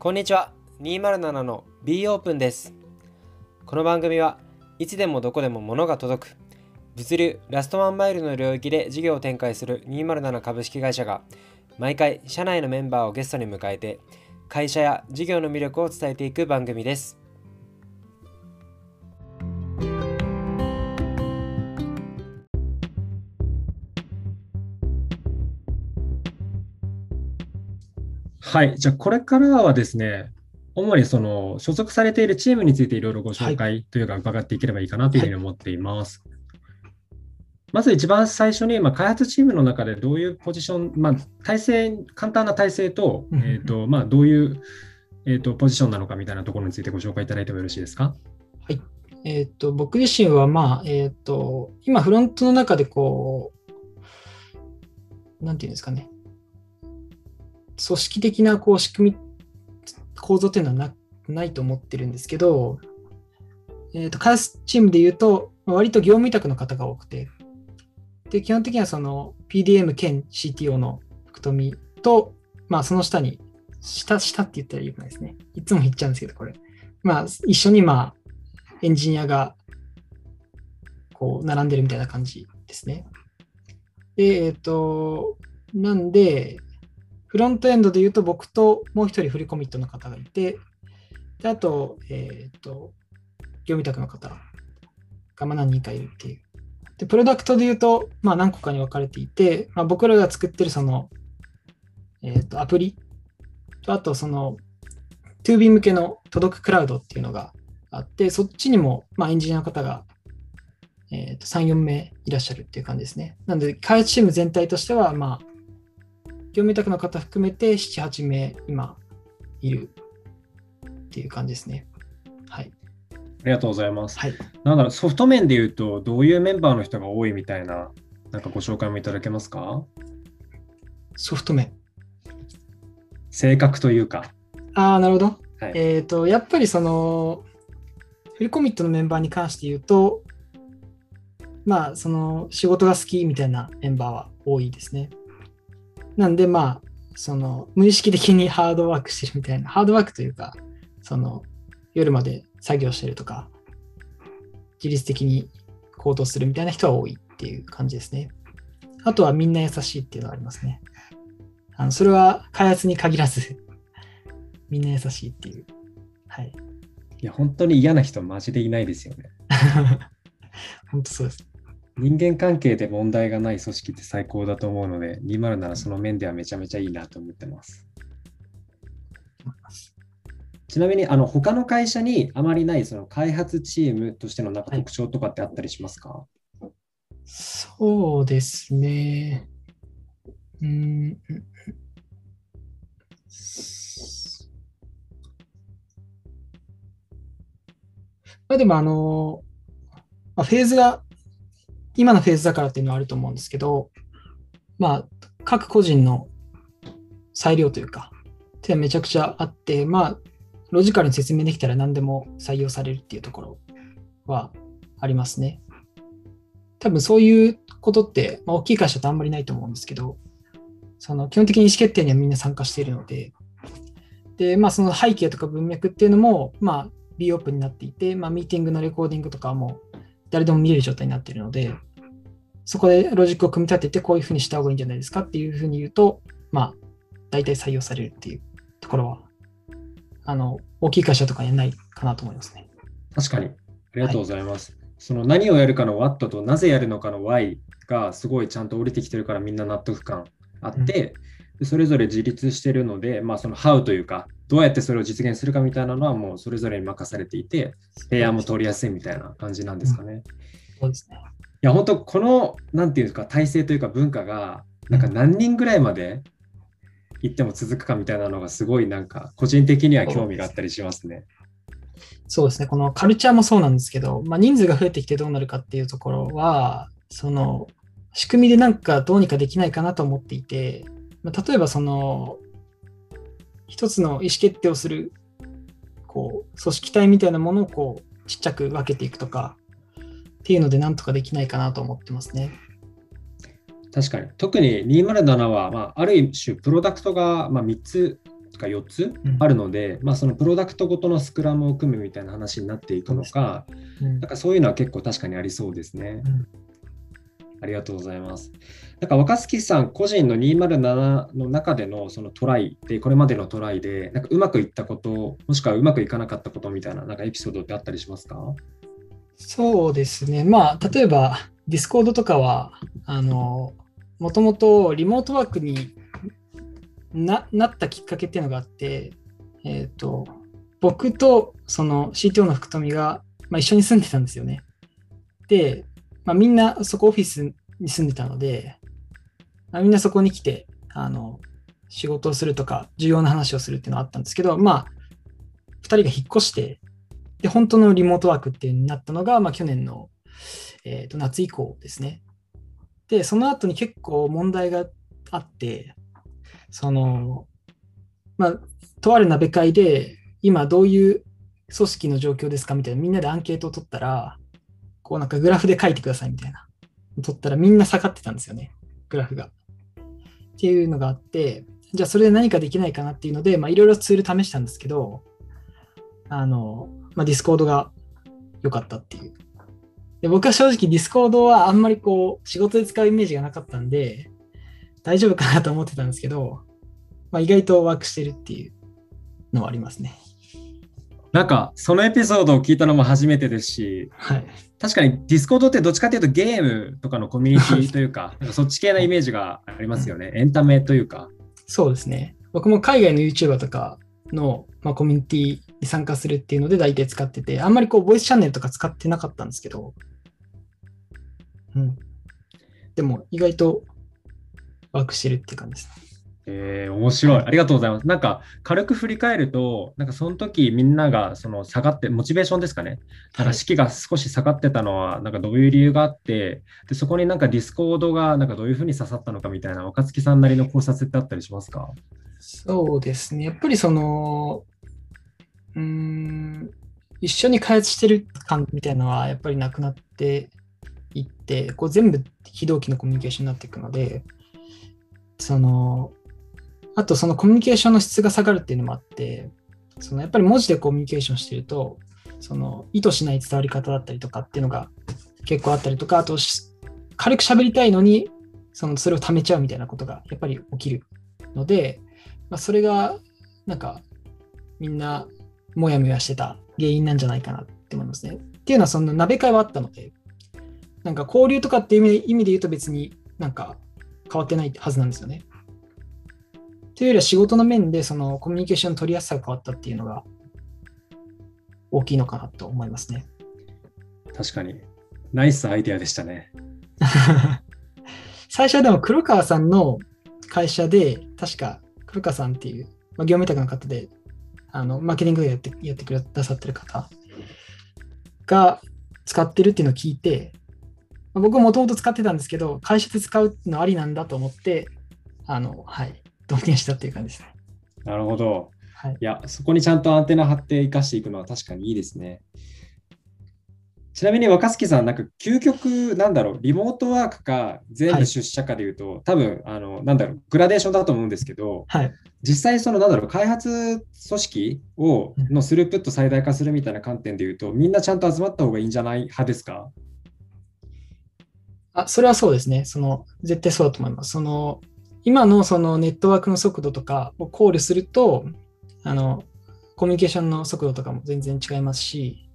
こんにちは。207の B オープンです。この番組はいつでもどこでも物が届く物流ラストワンマイルの領域で事業を展開する207株式会社が毎回社内のメンバーをゲストに迎えて会社や事業の魅力を伝えていく番組です。はい、じゃあこれからはですね、主にその所属されているチームについていろいろご紹介というか伺っていければいいかなというふうに思っています。はい、まず一番最初に、まあ、開発チームの中でどういうポジション、まあ、体制、簡単な体制と、えーとまあ、どういう、えーと、ポジションなのかみたいなところについてご紹介いただいてもよろしいですか？はい。えーと、僕自身は、まあえーと、今、フロントの中でこう、なんていうんですかね、組織的なこう仕組み、構造っていうのはなないと思ってるんですけど、えーと、開発チームで言うと、割と業務委託の方が多くて、で基本的にはその PDM 兼 CTO の福富と、まあ、その下に、下、下って言ったらよくないですね。いつも言っちゃうんですけど、これ。まあ、一緒に、まあ、エンジニアが、こう、並んでるみたいな感じですね。で、えっ、ー、と、なんで、フロントエンドで言うと僕ともう一人フリコミットの方がいて、であと、えっ、ー、と、業務委託の方が何人かいるっていう。で、プロダクトで言うと、まあ何個かに分かれていて、まあ、僕らが作ってるその、えっ、ー、と、アプリと、あとその、2B 向けの届くクラウドっていうのがあって、そっちにも、まあ、エンジニアの方が、えー、と3、4名いらっしゃるっていう感じですね。なので、開発チーム全体としては、まあ、業務委託の方含めて7、8名今いるっていう感じですね。はい。ありがとうございます。はい。なんだろう、ソフト面で言うと、どういうメンバーの人が多いみたいな、なんかご紹介もいただけますか？ソフト面。性格というか。ああ、なるほど。はい、えっ、ー、と、やっぱりその、フルコミットのメンバーに関して言うと、まあ、その仕事が好きみたいなメンバーは多いですね。なんでまあ、その無意識的にハードワークしてるみたいな、ハードワークというか、その夜まで作業してるとか、自律的に行動するみたいな人は多いっていう感じですね。あとはみんな優しいっていうのがありますね。あのそれは開発に限らず みんな優しいっていう。はい。いや、本当に嫌な人マジでいないですよね。本当そうです。人間関係で問題がない組織って最高だと思うので、20ならその面ではめちゃめちゃいいなと思ってます。ちなみに、あの他の会社にあまりないその開発チームとしてのなんか特徴とかってあったりしますか、はい、そうですね。うん。まあでも、あの、まあ、フェーズが今のフェーズだからっていうのはあると思うんですけど、まあ、各個人の裁量というか、ってめちゃくちゃあって、まあ、ロジカルに説明できたら何でも採用されるっていうところはありますね。多分そういうことって、まあ、大きい会社とあんまりないと思うんですけど、その基本的に意思決定にはみんな参加しているので、で、まあその背景とか文脈っていうのも、まあ B オープンになっていて、まあミーティングのレコーディングとかも誰でも見れる状態になっているので、そこでロジックを組み立ててこういうふうにした方がいいんじゃないですかっていうふうに言うと、まあ、大体採用されるっていうところは、あの、大きい会社とかにはないかなと思いますね。確かに。ありがとうございます。はい、その何をやるかの What となぜやるのかの Why がすごいちゃんと降りてきてるからみんな納得感あって、うん、それぞれ自立してるので、まあ、その How というか、どうやってそれを実現するかみたいなのはもうそれぞれに任されていて、提案も通りやすいみたいな感じなんですかね。そうですね。いや、本当この、なんていうんですか、体制というか文化が、なんか何人ぐらいまで行っても続くかみたいなのがすごいなんか個人的には興味があったりしますね。そうですね、このカルチャーもそうなんですけど、まあ、人数が増えてきてどうなるかっていうところは、その仕組みでなんかどうにかできないかなと思っていて、まあ、例えばその一つの意思決定をするこう組織体みたいなものをこうちっちゃく分けていくとかっていうのでなんとかできないかなと思ってますね。確かに特に207は、まあ、ある種プロダクトが、まあ、3つか4つうんあるので、まあ、そのプロダクトごとのスクラムを組むみたいな話になっていくのか、うんなんかそういうのは結構確かにありそうですね。うんありがとうございます。なんか若槻さん個人の207の中でのそのトライで、これまでのトライで、なんかうまくいったこと、もしくはうまくいかなかったことみたいななんかエピソードってあったりしますか？そうですね。まあ、例えば、ディスコードとかは、あの、もともとリモートワークになったきっかけっていうのがあって、えっ、と、僕とその CTO の福富が、まあ、一緒に住んでたんですよね。で、まあ、みんなそこオフィスに住んでたので、まあ、みんなそこに来て、あの、仕事をするとか、重要な話をするっていうのはあったんですけど、まあ、二人が引っ越して、で、本当のリモートワークっていうになったのが、まあ、去年の、えーと夏以降ですね。で、その後に結構問題があって、その、まあ、とある鍋会で、今どういう組織の状況ですか？みたいな、みんなでアンケートを取ったら、こうなんかグラフで書いてくださいみたいな。取ったらみんな下がってたんですよね、グラフが。っていうのがあって、じゃあそれで何かできないかなっていうので、まあいろいろツール試したんですけど、あの、まあ、ディスコードが良かったっていう。で僕は正直ディスコードはあんまりこう仕事で使うイメージがなかったんで大丈夫かなと思ってたんですけど、まあ、意外とワークしてるっていうのはありますね。なんかそのエピソードを聞いたのも初めてですし、はい。確かにディスコードってどっちかというとゲームとかのコミュニティというか、なんかそっち系なイメージがありますよね。エンタメというか。そうですね。僕も海外の YouTuber とかの、まあ、コミュニティに参加するっていうので大体使ってて、あんまりこう、ボイスチャンネルとか使ってなかったんですけど、うん。でも、意外とワークしてるっていう感じですね。えー、面白い。ありがとうございます。なんか軽く振り返ると、なんかその時みんながその下がって、モチベーションですかね。なんか士気が少し下がってたのは、なんかどういう理由があって、でそこになんかディスコードがなんかどういうふうに刺さったのかみたいな、若月さんなりの考察ってあったりしますか？そうですね。やっぱりその、うん、一緒に開発してる感みたいなのはやっぱりなくなっていって、こう全部非同期のコミュニケーションになっていくので、その、あとそのコミュニケーションの質が下がるっていうのもあって、そのやっぱり文字でコミュニケーションしてると、その意図しない伝わり方だったりとかっていうのが結構あったりとか、あと軽く喋りたいのに、そのそれを溜めちゃうみたいなことがやっぱり起きるので、まあ、それがなんかみんなもやもやしてた原因なんじゃないかなって思いますね。っていうのはその鍋会はあったので、なんか交流とかっていう意味で言うと別になんか変わってないはずなんですよね。というよりは仕事の面でそのコミュニケーションの取りやすさが変わったっていうのが大きいのかなと思いますね。確かに。ナイスアイデアでしたね。最初はでも黒川さんの会社で、確か黒川さんっていう、まあ、業務委託の方で、あのマーケティングやってやってくださってる方が使ってるっていうのを聞いて、まあ僕もともと使ってたんですけど、会社で使うのありなんだと思って、あの、はい、導入したっていう感じですね。なるほど。はいいや、そこにちゃんとアンテナ張って生かしていくのは確かにいいですね。ちなみに若槻さん、なんか究極、なんだろう、リモートワークか全部出社かでいうと、多分あの、なんだろう、グラデーションだと思うんですけど、はい。実際、その、なんだろう、開発組織をうんのスループット最大化するみたいな観点でいうと、みんなちゃんと集まった方がいいんじゃない派ですか？あ、それはそうですね。その、絶対そうだと思います。その、今のそのネットワークの速度とかを考慮すると、あの、コミュニケーションの速度とかも全然違いますし、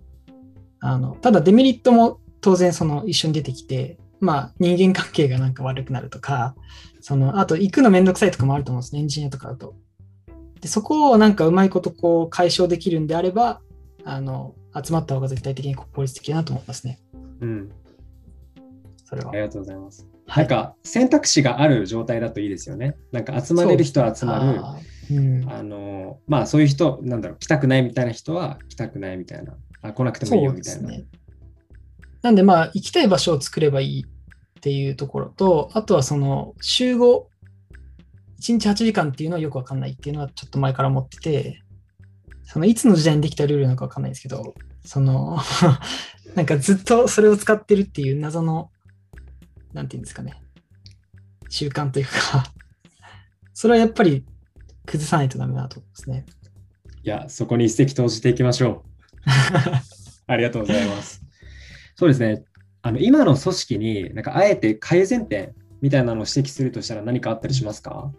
あの、ただデメリットも当然その一緒に出てきて、まあ人間関係がなんか悪くなるとか、その、あと行くのめんどくさいとかもあると思うんですね、エンジニアとかだと。で、そこをなんかうまいことこう解消できるんであれば、あの、集まった方が絶対的に効率的だなと思いますね。うん、それはあり。がとうございます。はいなんか選択肢がある状態だといいですよね。なんか集まれる人は集まる。あーうんあのまあそういう人、なんだろう、来たくないみたいな人は来たくないみたいな、あ来なくてもいいよみたいな。ね。なんでまあ、行きたい場所を作ればいいっていうところと、あとはその、集合、1日8時間っていうのはよくわかんないっていうのはちょっと前から思ってて、そのいつの時代にできたルールなのかわかんないんですけど、その、なんかずっとそれを使ってるっていう謎の、なんていうんですかね、習慣というか、それはやっぱり崩さないとダメだなと思いますね。いや、そこに一石投じていきましょう。ありがとうございます。そうですね。あの今の組織になんかあえて改善点みたいなのを指摘するとしたら何かあったりしますか？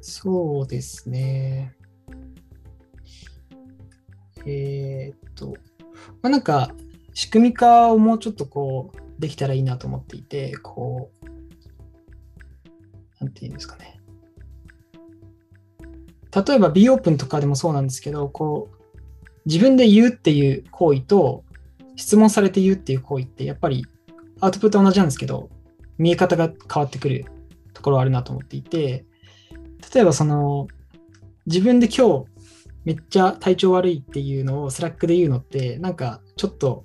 そうですね。えーっと、まあ、なんか仕組み化をもうちょっとこうできたらいいなと思っていて、こう、なんていうんですかね。例えば B オープンとかでもそうなんですけど、こう、自分で言うっていう行為と、質問されて言うっていう行為って、やっぱりアウトプット同じなんですけど、見え方が変わってくるところはあるなと思っていて、例えばその、自分で今日めっちゃ体調悪いっていうのをスラックで言うのって、なんかちょっと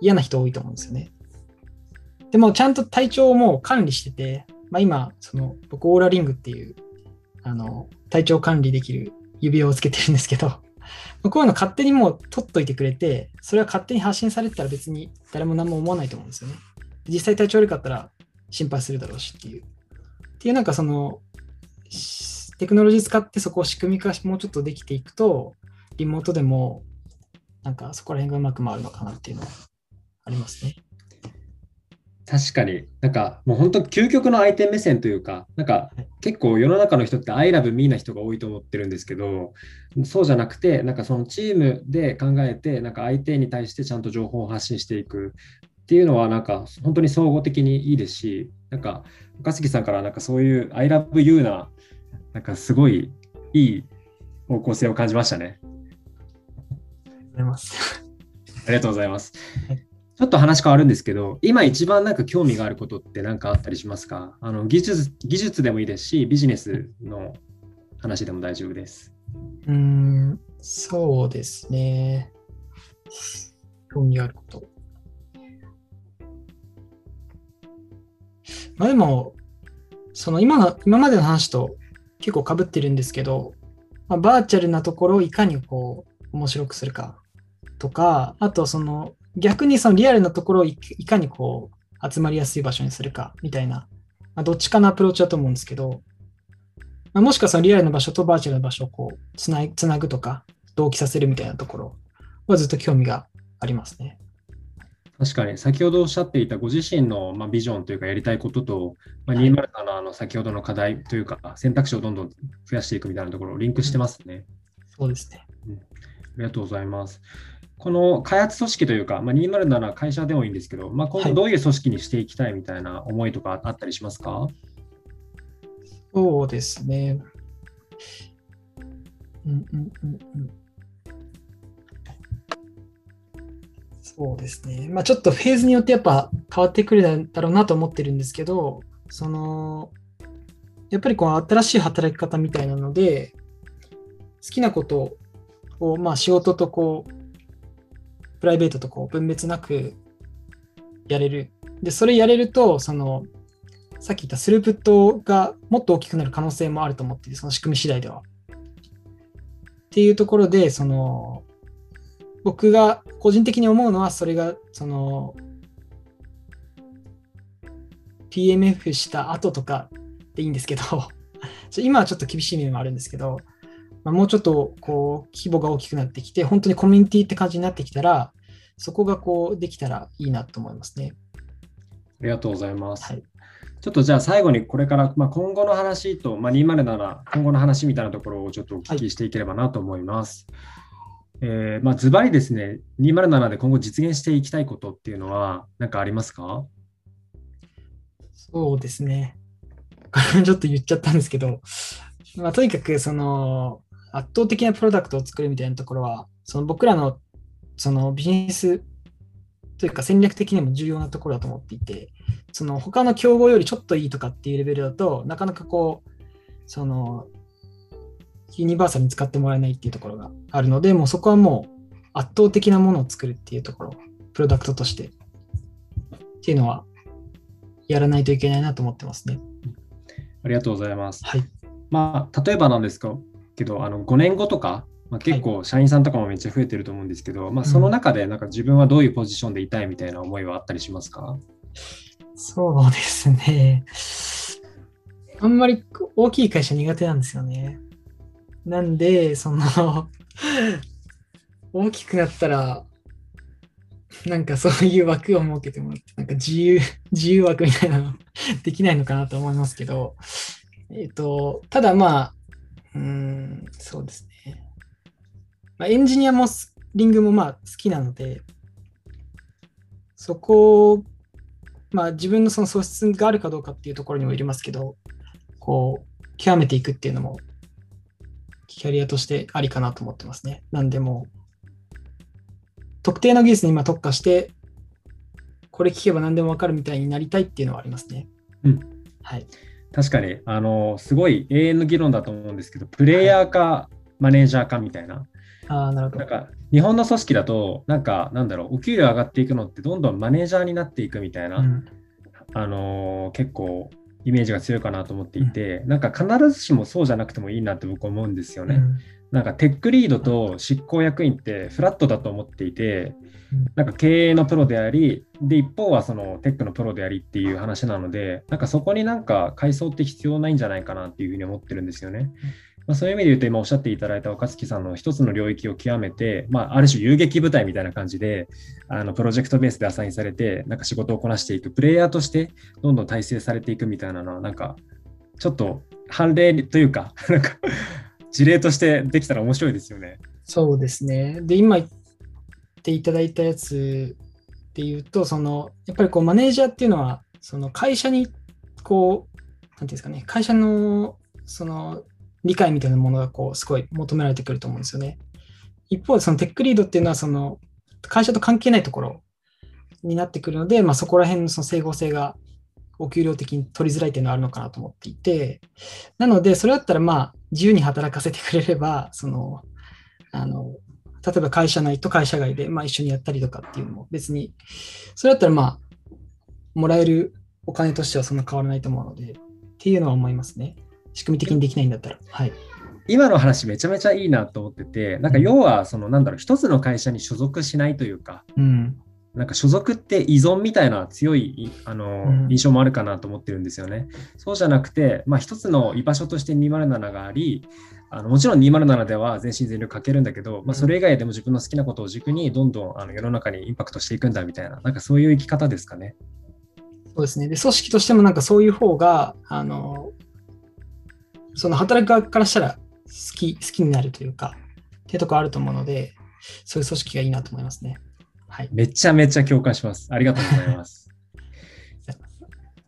嫌な人多いと思うんですよね。でもちゃんと体調も管理してて、まあ、今、その僕、 Oura Ring っていうあの体調管理できる指輪をつけてるんですけど、こういうの勝手にもう取っといてくれて、それは勝手に発信されてたら別に誰も何も思わないと思うんですよね。実際体調悪かったら心配するだろうしっていう。っていうなんかその、テクノロジー使ってそこを仕組み化しもうちょっとできていくと、リモートでもなんかそこら辺がうまく回るのかなっていうのはありますね。確かに、なんかもう本当究極の相手目線というか、なんか結構世の中の人って I love me な人が多いと思ってるんですけど、そうじゃなくて、なんかそのチームで考えて、なんか相手に対してちゃんと情報を発信していくっていうのは、なんか本当に総合的にいいですし、なんか岡杉さんからなんかそういう I love you な、なんかすごいいい方向性を感じましたね。ありがとうございます。ありがとうございます。ちょっと話変わるんですけど、今一番なんか興味があることって何かあったりしますか？あの技術技術でもいいですし、ビジネスの話でも大丈夫です。うん、そうですね。興味あること。まあでも、その今の今までの話と結構かぶってるんですけど、まあ、バーチャルなところをいかにこう面白くするかとか、あとその逆にそのリアルなところをいいかにこう集まりやすい場所にするかみたいな、まあ、どっちかのアプローチだと思うんですけど、まあ、もしくはそのリアルな場所とバーチャルな場所をこうつないつなぐとか同期させるみたいなところはずっと興味がありますね。確かに先ほどおっしゃっていたご自身の、まあ、ビジョンというかやりたいことと、まあ、207の先ほどの課題というか選択肢をどんどん増やしていくみたいなところをリンクしてますね。そうですね。うん、ありがとうございます。この開発組織というか、まあ、207会社でもいいんですけど、まあ、今後どういう組織にしていきたいみたいな思いとかあったりしますか、はい、そうですね。うんうんうんうん。そうですね。まあちょっとフェーズによってやっぱ変わってくるだろうなと思ってるんですけど、その、やっぱりこう新しい働き方みたいなので、好きなことを、まあ仕事とこう、プライベートとこう分別なくやれる。で、それやれると、その、さっき言ったスループットがもっと大きくなる可能性もあると思っていて、その仕組み次第では。っていうところで、その、僕が個人的に思うのは、それが、その、PMF した後とかでいいんですけど、今はちょっと厳しい面もあるんですけど、まあ、もうちょっとこう規模が大きくなってきて、本当にコミュニティって感じになってきたら、そこがこうできたらいいなと思いますね。ありがとうございます。はい、ちょっとじゃあ最後にこれから、まあ、今後の話と、まあ、207、今後の話みたいなところをちょっとお聞きしていければなと思います。はい、えー、まあ、ズバリですね、207で今後実現していきたいことっていうのは何かありますか？そうですね。これちょっと言っちゃったんですけど、まあ、とにかくその圧倒的なプロダクトを作るみたいなところは、その僕らのそのビジネスというか戦略的にも重要なところだと思っていて、その他の競合よりちょっといいとかっていうレベルだとなかなかこう、そのユニバーサルに使ってもらえないっていうところがあるので、もうそこはもう圧倒的なものを作るっていうところ、プロダクトとしてっていうのはやらないといけないなと思ってますね。ありがとうございます。はい。まあ、例えばなんですけど、あの5年後とか、まあ、結構社員さんとかもめっちゃ増えてると思うんですけど、はい、まあ、その中でなんか自分はどういうポジションでいたいみたいな思いはあったりしますか？そうですね。あんまり大きい会社苦手なんですよね。なんで、その大きくなったら、なんかそういう枠を設けてもらって、なんか自由、自由枠みたいなのできないのかなと思いますけど、えっ、と、ただまあ、うん、そうですね。まあ、エンジニアもリングもまあ好きなので、そこを、まあ自分のその素質があるかどうかっていうところにもよりますけど、こう、極めていくっていうのも、キャリアとしてありかなと思ってますね。なんでも特定の技術に今特化して、これ聞けば何でも分かるみたいになりたいっていうのはありますね。うん。はい。確かに、あの、すごい永遠の議論だと思うんですけど、プレイヤーかマネージャーかみたいな。あなるほど。なんか、日本の組織だと、なんか、なんだろう、お給料上がっていくのってどんどんマネージャーになっていくみたいな、うん、あの結構、イメージが強いかなと思っていて、うん、なんか必ずしもそうじゃなくてもいいなって僕は思うんですよね。うんなんかテックリードと執行役員ってフラットだと思っていて、なんか経営のプロであり、で、一方はそのテックのプロでありっていう話なので、なんかそこになんか階層って必要ないんじゃないかなっていうふうに思ってるんですよね。まあ、そういう意味で言うと、今おっしゃっていただいた若月さんの一つの領域を極めて、まあ、ある種遊撃部隊みたいな感じで、あのプロジェクトベースでアサインされて、なんか仕事をこなしていく、プレイヤーとしてどんどん体制されていくみたいなのは、なんかちょっと判例というか、なんか事例としてできたら面白いですよね。そうですね。で、今言っていただいたやつで言うと、その、やっぱりこう、マネージャーっていうのは、その会社に、こう、なんていうんですかね、会社の、その、理解みたいなものが、こう、すごい求められてくると思うんですよね。一方で、そのテックリードっていうのは、その、会社と関係ないところになってくるので、まあ、そこら辺のその整合性がお給料的に取りづらいっていうのはあるのかなと思っていて、なので、それだったら、まあ、自由に働かせてくれれば、その、あの、例えば会社内と会社外で、まあ、一緒にやったりとかっていうのも別に、それだったら、まあ、もらえるお金としてはそんな変わらないと思うので、っていうのは思いますね。仕組み的にできないんだったら。はい。今の話めちゃめちゃいいなと思ってて、なんか要は、そのなんだろう、一つの会社に所属しないというか、うん、なんか所属って依存みたいな強いあの、うん、印象もあるかなと思ってるんですよね。そうじゃなくて、まあ、一つの居場所として207があり、あのもちろん207では全身全力かけるんだけど、まあ、それ以外でも自分の好きなことを軸にどんどんあの世の中にインパクトしていくんだみたいな、なんかそういう生き方ですかね。そうですね。で、組織としてもなんかそういう方が、あの、その働く側からしたら好き、好きになるというか、っていうところあると思うので、そういう組織がいいなと思いますね。はい、めちゃめちゃ共感します。ありがとうございます。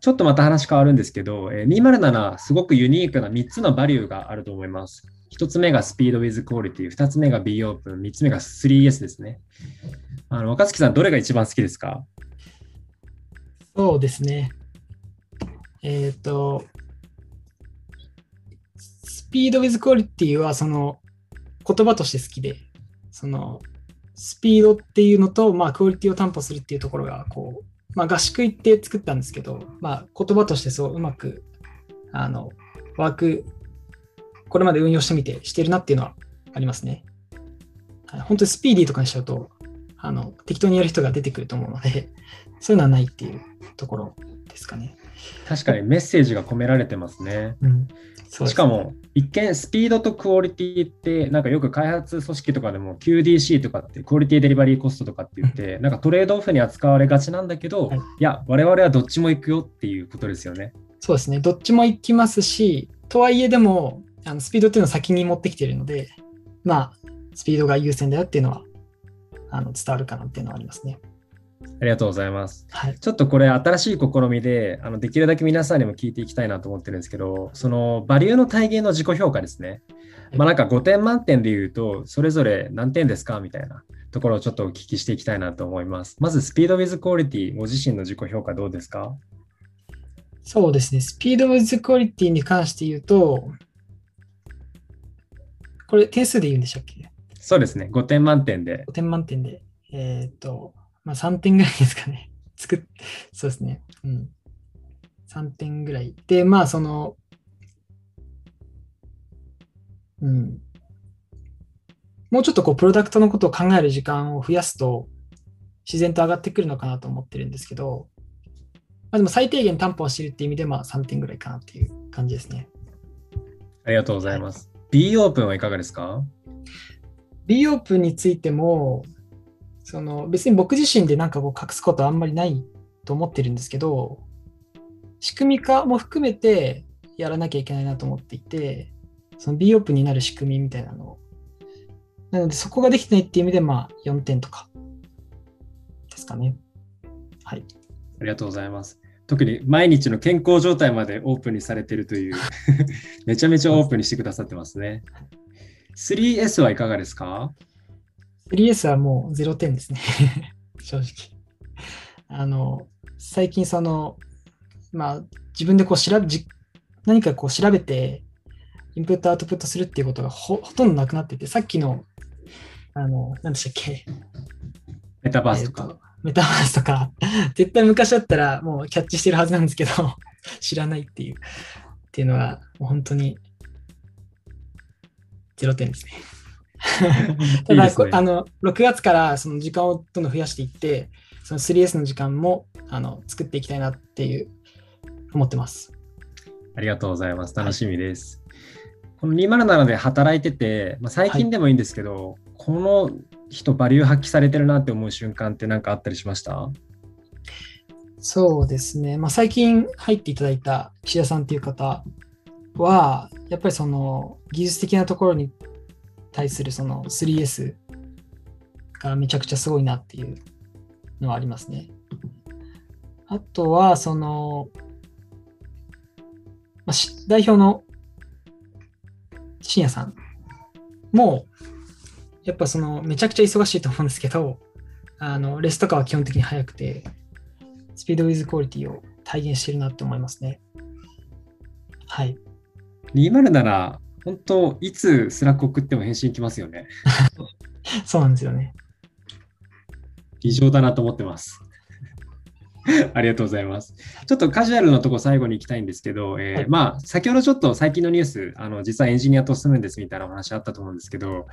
ちょっとまた話変わるんですけど、え207、すごくユニークな3つのバリューがあると思います。1つ目がスピードウィズクオリティ、2つ目が B オープン、3つ目が 3S ですね。あの若月さん、どれが一番好きですかそうですね。えっ、ー、と、スピードウィズクオリティはその言葉として好きで、そのスピードっていうのと、まあ、クオリティを担保するっていうところが、こう、まあ、合宿行って作ったんですけど、まあ、言葉としてそううまく、あの、ワーク、これまで運用してみてしてるなっていうのはありますね。本当にスピーディーとかにしちゃうと、あの、適当にやる人が出てくると思うので、そういうのはないっていうところですかね。確かにメッセージが込められてますね。うん、しかも、一見スピードとクオリティって、なんかよく開発組織とかでも QDC とかって、クオリティデリバリーコストとかって言って、なんかトレードオフに扱われがちなんだけど、はい、いや、我々はどっちも行くよっていうことですよね。そうですね。どっちも行きますし、とはいえでも、あのスピードっていうのを先に持ってきているので、まあ、スピードが優先だよっていうのはあの伝わるかなっていうのはありますね。ありがとうございます。はい、ちょっとこれ新しい試みで、あのできるだけ皆さんにも聞いていきたいなと思ってるんですけど、そのバリューの体現の自己評価ですね。まあ、なんか5点満点で言うと、それぞれ何点ですかみたいなところをちょっとお聞きしていきたいなと思います。まず、スピードウィズクオリティ、ご自身の自己評価どうですか？そうですね。スピードウィズクオリティに関して言うと、これ点数で言うんでしたっけ？そうですね。5点満点で。5点満点で。えっ、と、まあ、3点ぐらいですかね。作っ、そうですね。うん。3点ぐらい。で、まあ、その、うん。もうちょっとこう、プロダクトのことを考える時間を増やすと、自然と上がってくるのかなと思ってるんですけど、あ、でも最低限担保を知るっていう意味で、まあ3点ぐらいかなっていう感じですね。ありがとうございます。B オープンはいかがですか？B オープンについても、その別に僕自身でなんかこう隠すことはあんまりないと思ってるんですけど、仕組み化も含めてやらなきゃいけないなと思っていて、その B オープンになる仕組みみたいなのを。なのでそこができてないっていう意味で、まあ4点とかですかね。はい。ありがとうございます。特に毎日の健康状態までオープンにされているという、めちゃめちゃオープンにしてくださってますね。3S はいかがですか？3S はもう0点ですね。正直。あの、最近その、まあ、自分でこう調べ、じ何かこう調べて、インプットアウトプットするっていうことがほほとんどなくなってて、さっきの、あの、何でしたっけ？メタバースとか。えーとメタバースとか、絶対昔だったらもうキャッチしてるはずなんですけど、知らないっていう、っていうのは、もう本当に0点ですね。ただねこあの、6月からその時間をどんどん増やしていって、その 3S の時間もあの作っていきたいなっていう、思ってます。ありがとうございます。楽しみです。この207で働いてて、まあ、最近でもいいんですけど、この人バリュー発揮されてるなって思う瞬間って何かあったりしました？そうですね。まあ、最近入っていただいた岸田さんっていう方は、やっぱりその技術的なところに対するその 3S がめちゃくちゃすごいなっていうのはありますね。あとは、その、まあ、代表の深夜さんも、やっぱそのめちゃくちゃ忙しいと思うんですけど、あのレスとかは基本的に速くて、 Speed with Quality を体現してるなって思いますね。はい。207、本当、いつスラック送っても返信来ますよね。そうなんですよね。異常だなと思ってます。ありがとうございます。ちょっとカジュアルなとこ最後に行きたいんですけど、えーはいまあ、先ほどちょっと最近のニュース、あの実はエンジニアと住むんですみたいなお話あったと思うんですけど、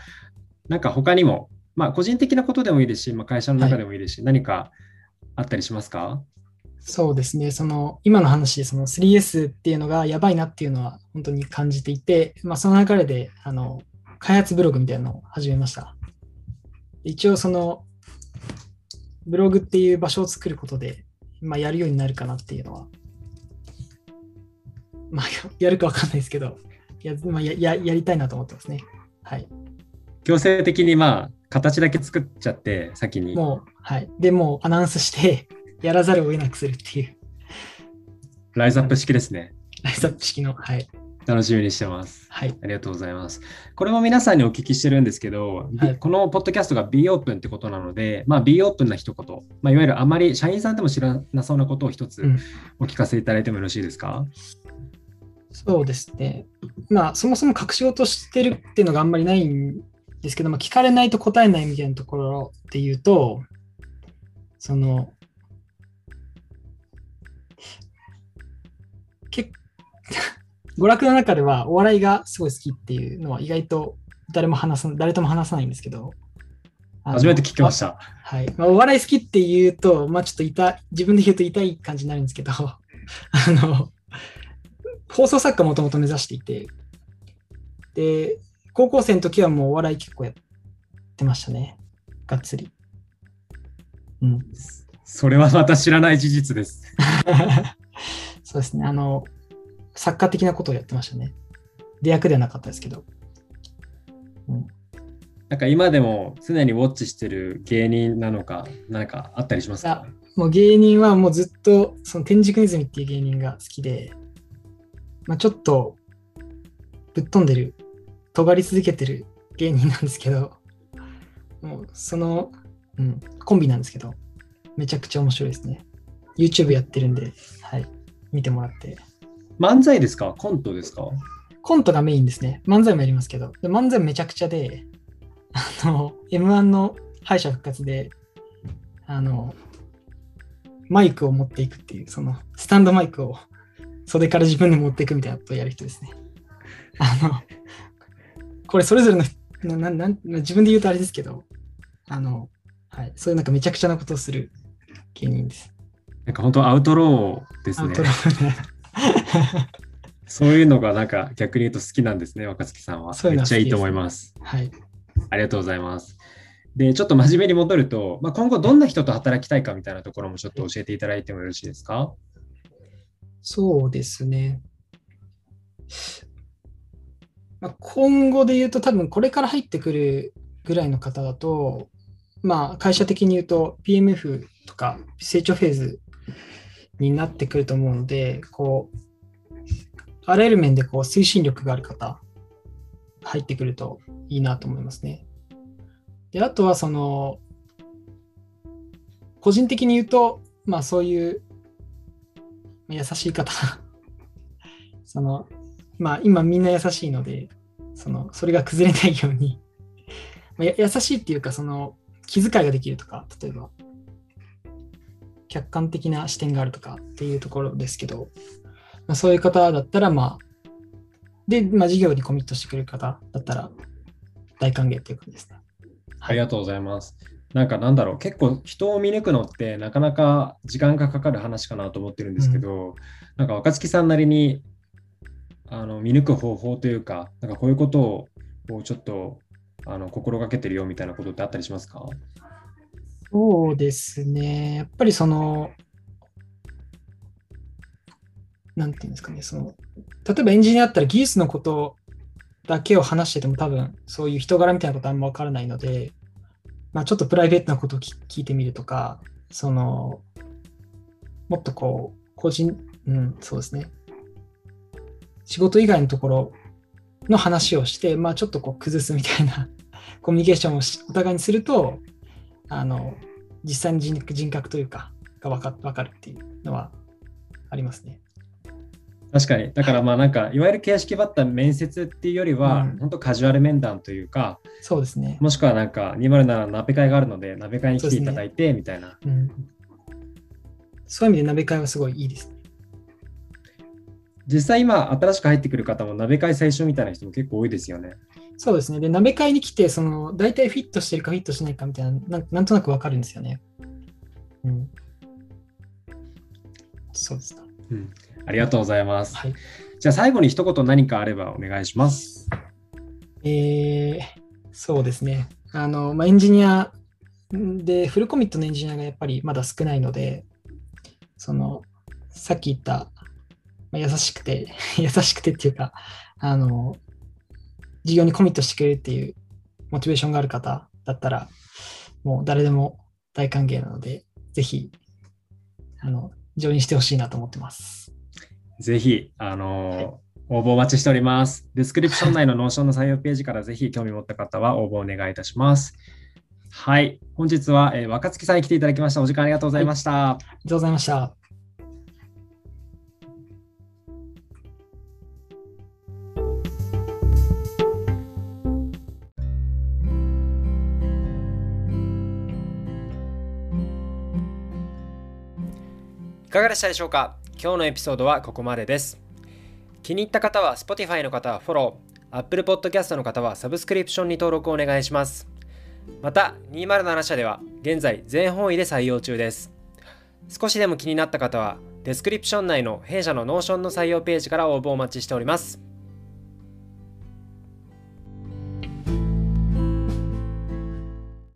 なんか他にも、まあ、個人的なことでもいいですし、まあ、会社の中でもいいですし、何かあったりしますか？そうですね。その今の話でその 3S っていうのがやばいなっていうのは本当に感じていて、まあ、その流れであの開発ブログみたいなのを始めました。一応そのブログっていう場所を作ることで、まあ、やるようになるかなっていうのは、まあ、やるかわかんないですけど、や,、まあ、やややりたいなと思ってますね。はい。強制的にまあ、形だけ作っちゃって、先に。もう、はい。でもうアナウンスして、やらざるを得なくするっていう、ライズアップ式ですね。ライズアップ式の、はい。楽しみにしてます。はい。ありがとうございます。これも皆さんにお聞きしてるんですけど、はいこのポッドキャストが B オープンってことなので、まあ、B オープンな一言、まあ、いわゆるあまり社員さんでも知らなそうなことを一つうんお聞かせいただいてもよろしいですか、そうですね。まあ、そもそも隠し事してるっていうのがあんまりないんですけど、まあ、聞かれないと答えないみたいなところで言うと、その、娯楽の中ではお笑いがすごい好きっていうのは意外と誰も話さ誰とも話さないんですけど、初めて聞きました。はい。まあ、お笑い好きって言うと、まあちょっと痛い、自分で言うと痛い感じになるんですけど、あの、放送作家もともと目指していて、で、高校生の時はもうお笑い結構やってましたね。がっつり。うん。それはまた知らない事実です。そうですね。あの、作家的なことをやってましたね。出役ではなかったですけど。うん、なんか今でも常にウォッチしてる芸人なのか、何かあったりしますか？もう芸人はもうずっと、その天竺ネズミっていう芸人が好きで、まあ、ちょっとぶっ飛んでる、尖り続けてる芸人なんですけど、もうその、うん、コンビなんですけど、めちゃくちゃ面白いですね。YouTube やってるんで、はい、見てもらって。漫才ですか？コントですか？コントがメインですね。漫才もやりますけど、で漫才めちゃくちゃで、あの、M1 の敗者復活で、あの、マイクを持っていくっていう、その、スタンドマイクを袖から自分で持っていくみたいなことをやる人ですね。あの、これそれぞれの人なななん、自分で言うとあれですけど、あの、はい、そういうなんかめちゃくちゃなことをする芸人です。なんか本当アウトローですねアウト。ローね そういうのがなんか逆に言うと好きなんですね、若月さんは。そういうめっちゃいいと思います。はい。ありがとうございます。で、ちょっと真面目に戻ると、まあ、今後どんな人と働きたいかみたいなところもちょっと教えていただいてもよろしいですか？そうですね。まあ、今後で言うと多分これから入ってくるぐらいの方だと、まあ会社的に言うと PMF とか成長フェーズになってくると思うので、こう、あらゆる面でこう推進力がある方、入ってくるといいなと思いますね。で、あとはその、個人的に言うと、まあそういう優しい方。その、まあ今みんな優しいので、その、それが崩れないように。ま優しいっていうか、その、気遣いができるとか、例えば、客観的な視点があるとかっていうところですけど、まあ、そういう方だったら、まあ、で、まあ、事業にコミットしてくれる方だったら、大歓迎っていう感じですね。ありがとうございます。なんかなんだろう、結構人を見抜くのってなかなか時間がかかる話かなと思ってるんですけど、なんか若月さんなりにあの見抜く方法というか、なんかこういうことをこうちょっとあの心がけてるよみたいなことってあったりしますか？そうですね。やっぱりその、なんていうんですかね、その、例えばエンジニアだったら技術のことだけを話してても多分そういう人柄みたいなことあんまわからないので、まあちょっとプライベートなことを聞いてみるとか、その、もっとこう、個人、うん、そうですね。仕事以外のところの話をして、まあちょっとこう崩すみたいな コミュニケーションをお互いにすると、あの、実際に人人格というか、が分か分かるっていうのはありますね。確かに。だからまあなんか、いわゆる形式ばった面接っていうよりは、うん本当カジュアル面談というか、そうですね。もしくはなんか207の鍋会があるので、鍋会に来ていただいてみたいな。うん、そういう意味で鍋会はすごいいいですね。実際今、新しく入ってくる方も鍋会最初みたいな人も結構多いですよね。そうですね。で、鍋会に来て、その、大体フィットしてるかフィットしないかみたいな、なんなんとなく分かるんですよね。うん。そうですね。うん、ありがとうございます。はい。じゃあ最後に一言何かあればお願いします。えー、そうですね。あの、まあ、エンジニアで、フルコミットのエンジニアがやっぱりまだ少ないので、その、さっき言った、まあ、優しくて、優しくてっていうか、あの、事業にコミットしてくれるっていうモチベーションがある方だったら、もう誰でも大歓迎なので、ぜひ、あの、ジョインしてほしいなと思ってます。ぜひ、あのー応募お待ちしております。ディスクリプション内の Notion の採用ページから ぜひ興味持った方は応募お願いいたします。はい。本日は、えー若月さんに来ていただきました。お時間ありがとうございました。ありがとうございました。かがでしたでしょうか？今日のエピソードはここまでです。気に入った方は Spotify の方はフォロー、Apple Podcast の方はサブスクリプションに登録をお願いします。また、207社では現在全方位で採用中です。少しでも気になった方は、デスクリプション内の弊社の Notion の採用ページから応募をお待ちしております。